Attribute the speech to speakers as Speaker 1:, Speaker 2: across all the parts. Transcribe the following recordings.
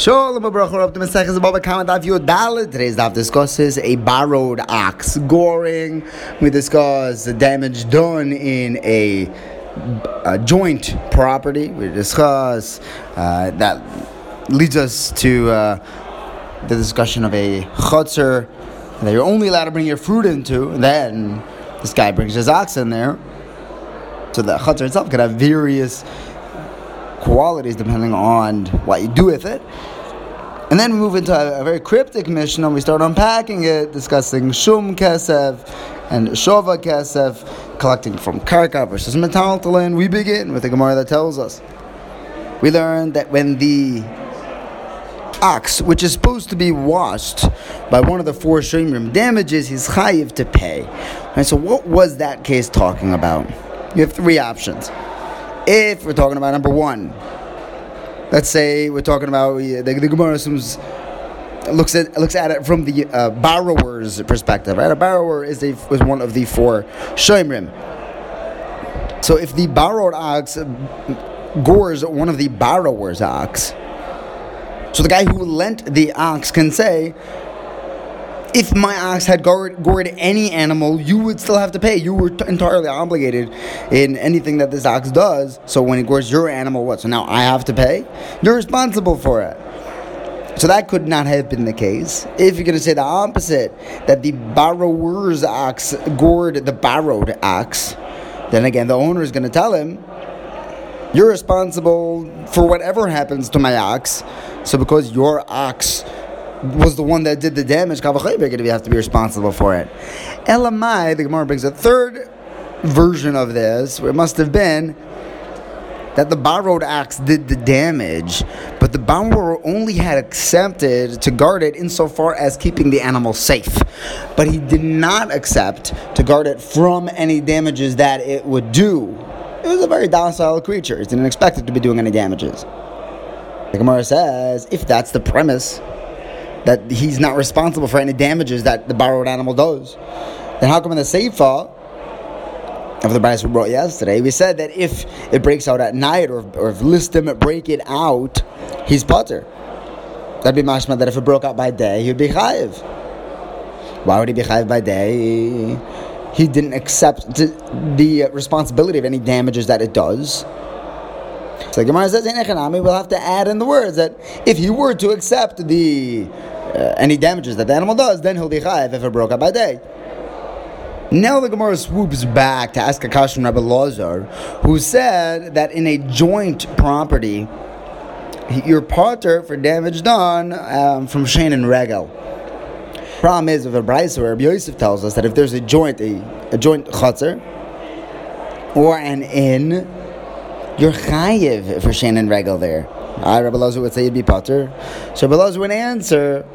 Speaker 1: Shalom Abrachor up to Maseches Baba Kama Daf Yodalid. Today's daf discusses a borrowed ox goring. We discuss the damage done in a, a joint property. We discuss uh, that leads us to uh, the discussion of a chutzner that you're only allowed to bring your fruit into. And then this guy brings his ox in there. So the chutzner itself could have various qualities depending on what you do with it. And then we move into a, a very cryptic Mishnah and we start unpacking it, discussing Shum Kesef and Shova Kesef, collecting from Karka versus Metaltalin. We begin with the Gemara that tells us. We learn that when the ox, which is supposed to be washed by one of the four shemrim, damages, he's chayiv to pay. And so, what was that case talking about? You have three options. If we're talking about number one, let's say we're talking about the, the Gemara assumes looks at looks at it from the uh, borrower's perspective. Right, a borrower is a, was one of the four shoimrim. So if the borrowed ox gores one of the borrower's ox, so the guy who lent the ox can say, if my ox had gored, gored, any animal, you would still have to pay. You were t- entirely obligated in anything that this ox does. So when it gores your animal, what? So now I have to pay? You're responsible for it. So that could not have been the case. If you're going to say the opposite, that the borrower's ox gored the borrowed ox, then again, the owner is going to tell him, you're responsible for whatever happens to my ox. So because your ox was the one that did the damage, Kavachayv, you're going to have to be responsible for it. Elamai, the Gemara brings a third version of this, where it must have been that the borrowed ox did the damage, but the borrower only had accepted to guard it insofar as keeping the animal safe. But he did not accept to guard it from any damages that it would do. It was a very docile creature. He didn't expect it to be doing any damages. The Gemara says, if that's the premise, that he's not responsible for any damages that the borrowed animal does. Then how come in the Seifa of the brisa we brought yesterday, we said that if it breaks out at night or, or if listim break it out, he's potter. That'd be mashma that if it broke out by day, he'd be chayiv. Why would he be chayiv by day? He didn't accept the responsibility of any damages that it does. So Gemara says in Echanami, we'll have to add in the words that if he were to accept the uh, any damages that the animal does, then he'll be chayiv if it broke up by day. Now the Gemara swoops back to ask a question Rabbi Lazar, who said that in a joint property, you're parter for damage done um, from Shein and Regel. Problem is, with a brisa where Rabbi Yosef tells us that if there's a joint, a, a joint chutzner, or an inn, you're chayiv for Shein and Regel there. I, Rabbi Lazar would say you'd be potter. So Rabbi Lazar would answer,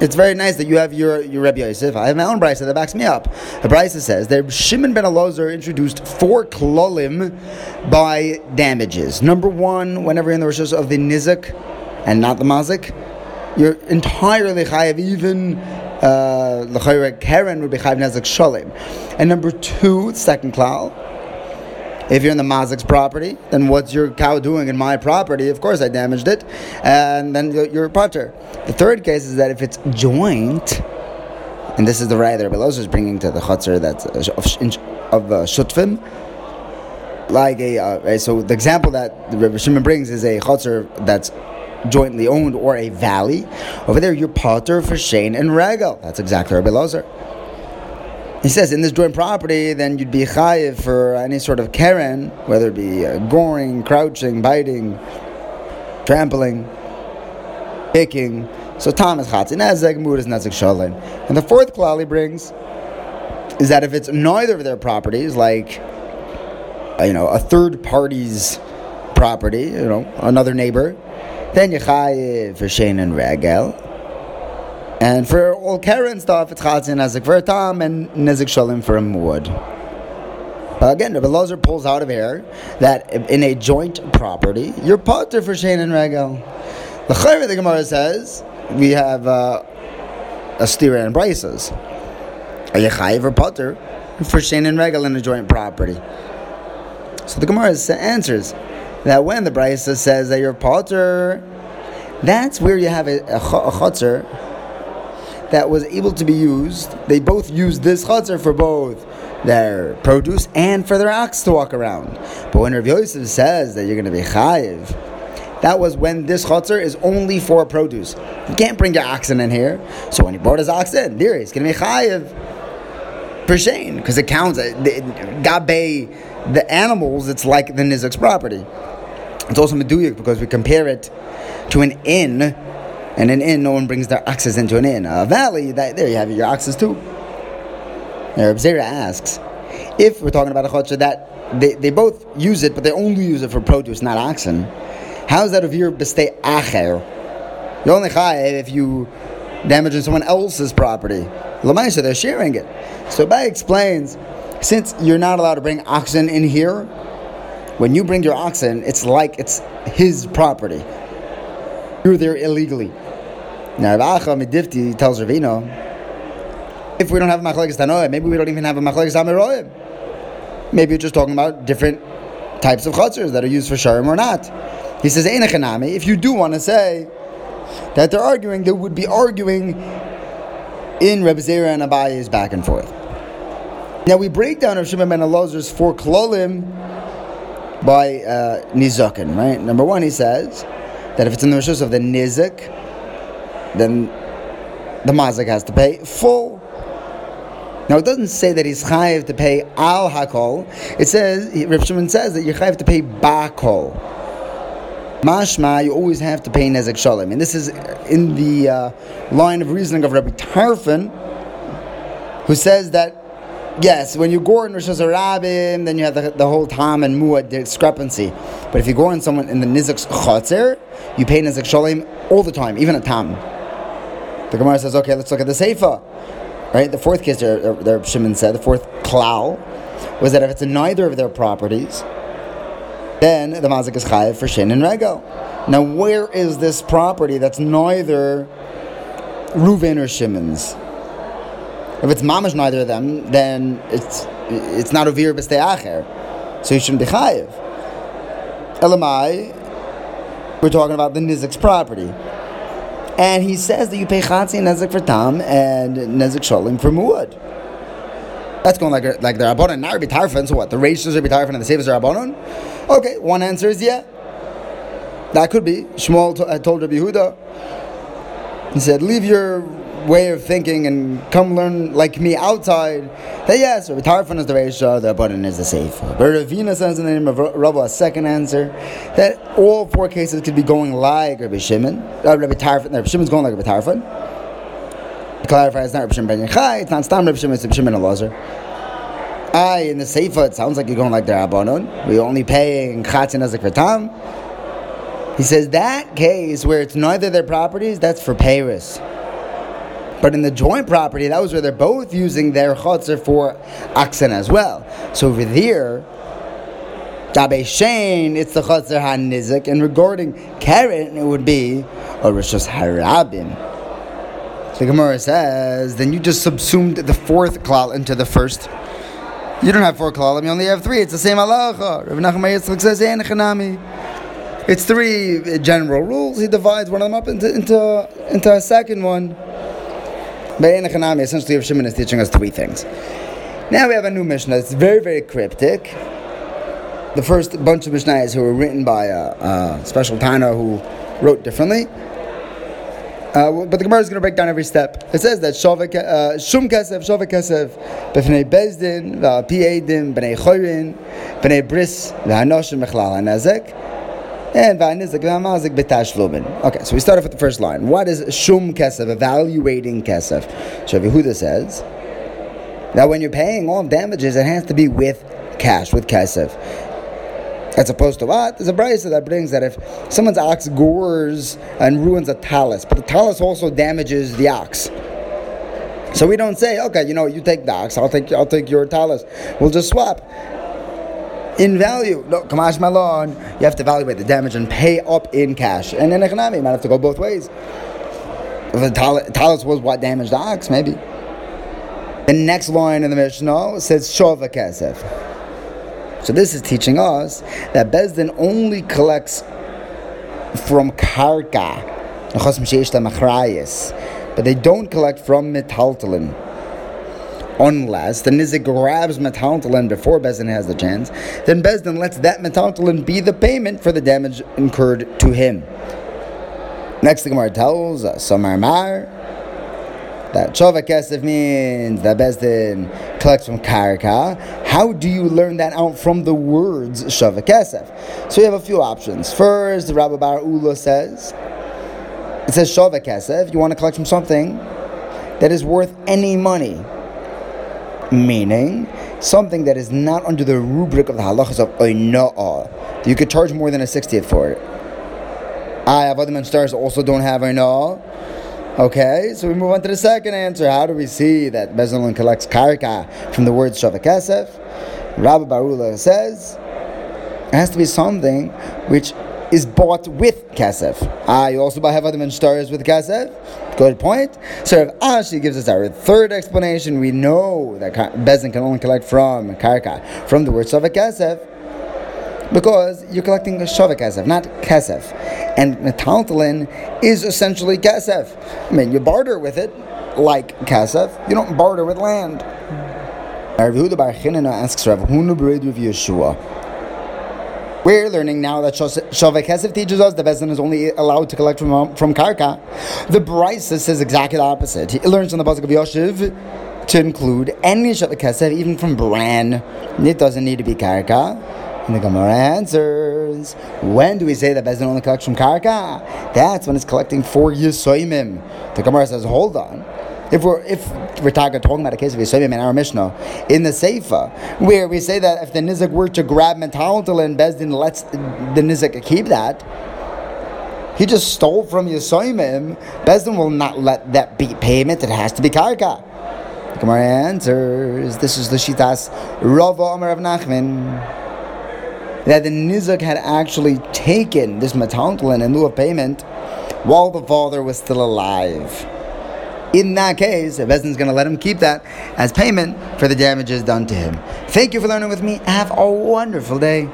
Speaker 1: it's very nice that you have your, your Rebbe Yosef. I have my own brisa that backs me up. The brisa says that Shimon ben Elazar introduced four klolim by damages. Number one, whenever you're in the rishos of the nizak and not the mazik, you're entirely chayiv, even uh, Keren would be chayiv nezak shalim. And number two, second klal, if you're in the Mazik's property, then what's your cow doing in my property? Of course, I damaged it, and then you're a punter. The third case is that if it's joint, and this is the right that Rabbi is bringing to the chutzner that's uh, of, of uh, shutfim, like a uh, so the example that the Rabbi Shimon brings is a chutzner that's jointly owned or a valley. Over there, you're potter for Shein and Regel. That's exactly Rabbi Lazar. He says in this joint property, then you'd be chayiv for any sort of keren, whether it be uh, goring, crouching, biting, trampling, kicking. So Thomas chatzin nezek, is nezek shalin. And the fourth klal he brings is that if it's neither of their properties, like uh, you know a third party's property, you know another neighbor, then you chayiv for shein and regel. And for all Keren stuff, it's Chatzin Nezik for a and Nezik Shalim for a Muad. Again, Rabbi Lazar pulls out of here that in a joint property, you're potter for Shein and Regel. The Chayr the Gemara says, we have uh, a stira and braces. Are you chayiv or potter for Shein and Regel in a joint property? So the Gemara answers that when the brisa says that you're potter, That's where you have a, a, a chutzner that was able to be used. They both used this chutzner for both their produce and for their ox to walk around. But when Rav Yosef says that you're going to be chayiv, that was when this chutzner is only for produce. You can't bring your oxen in here. So when he brought his oxen, there he's going to be chayiv per shein because it counts. Uh, gabe the animals, it's like the nizuk's property. It's also meduyik because we compare it to an inn, and an inn, no one brings their oxes into an inn. A valley, that, there you have your oxes too. Now, Zera asks, if we're talking about a chutzner that they, they both use it, but they only use it for produce, not oxen, how is that of your beste acher? You're only chayiv if you damage someone else's property. Lamaisa, they're sharing it. So Abaye explains, since you're not allowed to bring oxen in here, when you bring your oxen, it's like it's his property. You're there illegally. Now, Rav Midifti tells Ravina, if we don't have a machlekes tanoim, maybe we don't even have a machlekes amiroim. Maybe you're just talking about different types of chutzers that are used for sharim or not. He says, if you do want to say that they're arguing, they would be arguing in Reb Zera and Abaye's back and forth. Now we break down of Shimon ben Elazar's four klolim by uh, right? Number one, he says that if it's in the rishus of the Nizik, then the Mazik has to pay full. Now it doesn't say that he's chayiv to pay al hakol. It says Reb Shimon says that you're chayiv to pay bakol. Mashma, you always have to pay nezek shalom, and this is in the uh, line of reasoning of Rabbi Tarfon, who says that yes, when you go in Rosh Hashanah, then you have the, the whole Tam and Muad discrepancy. But if you go in someone in the Nizek Chotzer, you pay Nizek Shalom all the time, even a Tam. The Gemara says, okay, let's look at the Seifa. Right? The fourth case there, there Shimon said, the fourth Klau, was that if it's neither of their properties, then the mazik is chayiv for shin and regel. Now, where is this property that's neither Reuven or Shimon's? If it's mamash neither of them, then it's it's not ovir b'stei acher, so you shouldn't be chayiv. Elamai, we're talking about the nizik's property. And he says that you pay chatzi and for tam and nezik sholim for muad. That's going like like the rabbanon, not Rabbi Tarfon. So what? The are Rabbi Tarfon and the are rabbanon. Okay, one answer is yeah. That could be. Shmuel t- uh, told Rabbi Yehuda. He said, "Leave your way of thinking and come learn like me outside." That yes, Rabbi Tarfon is the ratio, the rabbanon is the Seifa. But Ravina says in the name of Rabbi a second answer that all four cases could be going like Rabbi Shimon. Uh, Rabbi Tarfon. Rabbi Shimon's going like Rabbi Tarfon clarify, it's not Reb Shimon ben Yochai, it's not Stam Reb Shimon, it's Reb Shimon Elazar. I, in the Seifa, it sounds like you're going like the Rabbanon. We're only paying Chatzin as a Kratam. He says that case where it's neither their properties, that's for peiros. But in the joint property, that was where they're both using their chotzer for oxen as well. So over there, Dabe Shein, it's the chotzer ha-nizik, and regarding Keren, it would be a Rishos Harabim. The Gemara says, then you just subsumed the fourth klal into the first. You don't have four klal, you only have three. It's the same halacha. Rav Nachman Yitzchak says, It's three general rules. He divides one of them up into, into, into a second one. Be'enechanami, essentially, Rav Shimon is teaching us three things. Now we have a new Mishnah. It's very, very cryptic. The first bunch of Mishnahs who were written by a, a special Tana who wrote differently. Uh, but the Gemara is going to break down every step. It says that uh, Shum Kesef, Shavak Kesef, B'fnei Bezdin, V'api Eidim, B'nei Choyrin, B'nei Bris, V'hanoshim Mechlal HaNezek, and V'hanizik V'hamazik B'tashlumin. Okay, so we start off with the first line. What is Shum Kesef, evaluating Kesef? Shav Yehuda says that when you're paying all damages, it has to be with cash, with Kesef. As opposed to what? There's a brisa that brings that if someone's ox gores and ruins a talus, but the talus also damages the ox. So we don't say, okay, you know, you take the ox, I'll take, I'll take your talus. We'll just swap. In value, no, Kamash Malon, you have to evaluate the damage and pay up in cash. And in economy, you might have to go both ways. The talus was what damaged the ox, maybe. The next line in the Mishnah says Shova Kesef. So this is teaching us that Bezdin only collects from karka. but they don't collect from metaltalin. Unless the nizik grabs metaltalin before Bezdin has the chance, then Bezdin lets that metaltalin be the payment for the damage incurred to him. Next, the Gemara tells us, Samar Mar, that Shova Kesef means that Bezdin collects from Karka. How do you learn that out from the words Shova Kesef? So we have a few options. First, the Rabbi Bar Ula says, it says Shova Kesef, you want to collect from something that is worth any money. Meaning, something that is not under the rubric of the halachas of Oina'ah. You could charge more than a 60th for it. I have other stars also don't have Oina'ah. Okay, so we move on to the second answer. How do we see that Bezalel collects karka from the word Shavakesef? Rabbi Barula says it has to be something which is bought with kesef. Ah, you also buy Havadim stars with kesef. Good point. So if Ashi gives us our third explanation, we know that Bezin can only collect from karka from the word Shavakesef because you're collecting a shavak kesef, not kesef. And metaltalin is essentially kesef. I mean, you barter with it like kesef. You don't barter with land. Rav asks Rav Huna Rav Yeshua. We're learning now that Shavak Kesef teaches us the Bezin is only allowed to collect from, from Karka. The Brisa says exactly the opposite. He learns in the Pasuk of Yoshiv to include any Shavak Kesef, even from Bran. It doesn't need to be Karka. And the Gemara answers, when do we say that Bezdin only collects from Karka? That's when it's collecting for Yisoimim. The Gemara says, hold on. If we're if we're talking, about a case of Yisoimim in our Mishnah, in the Seifa, where we say that if the Nizak were to grab Mentaltal and Bezdin lets the Nizak keep that, he just stole from Yisoimim, Bezdin will not let that be payment, it has to be Karka. The Gemara answers, this is the Shitas Rava Amar of Nachman that the Nizak had actually taken this metaltalin in lieu of payment while the father was still alive. In that case, is going to let him keep that as payment for the damages done to him. Thank you for learning with me. Have a wonderful day.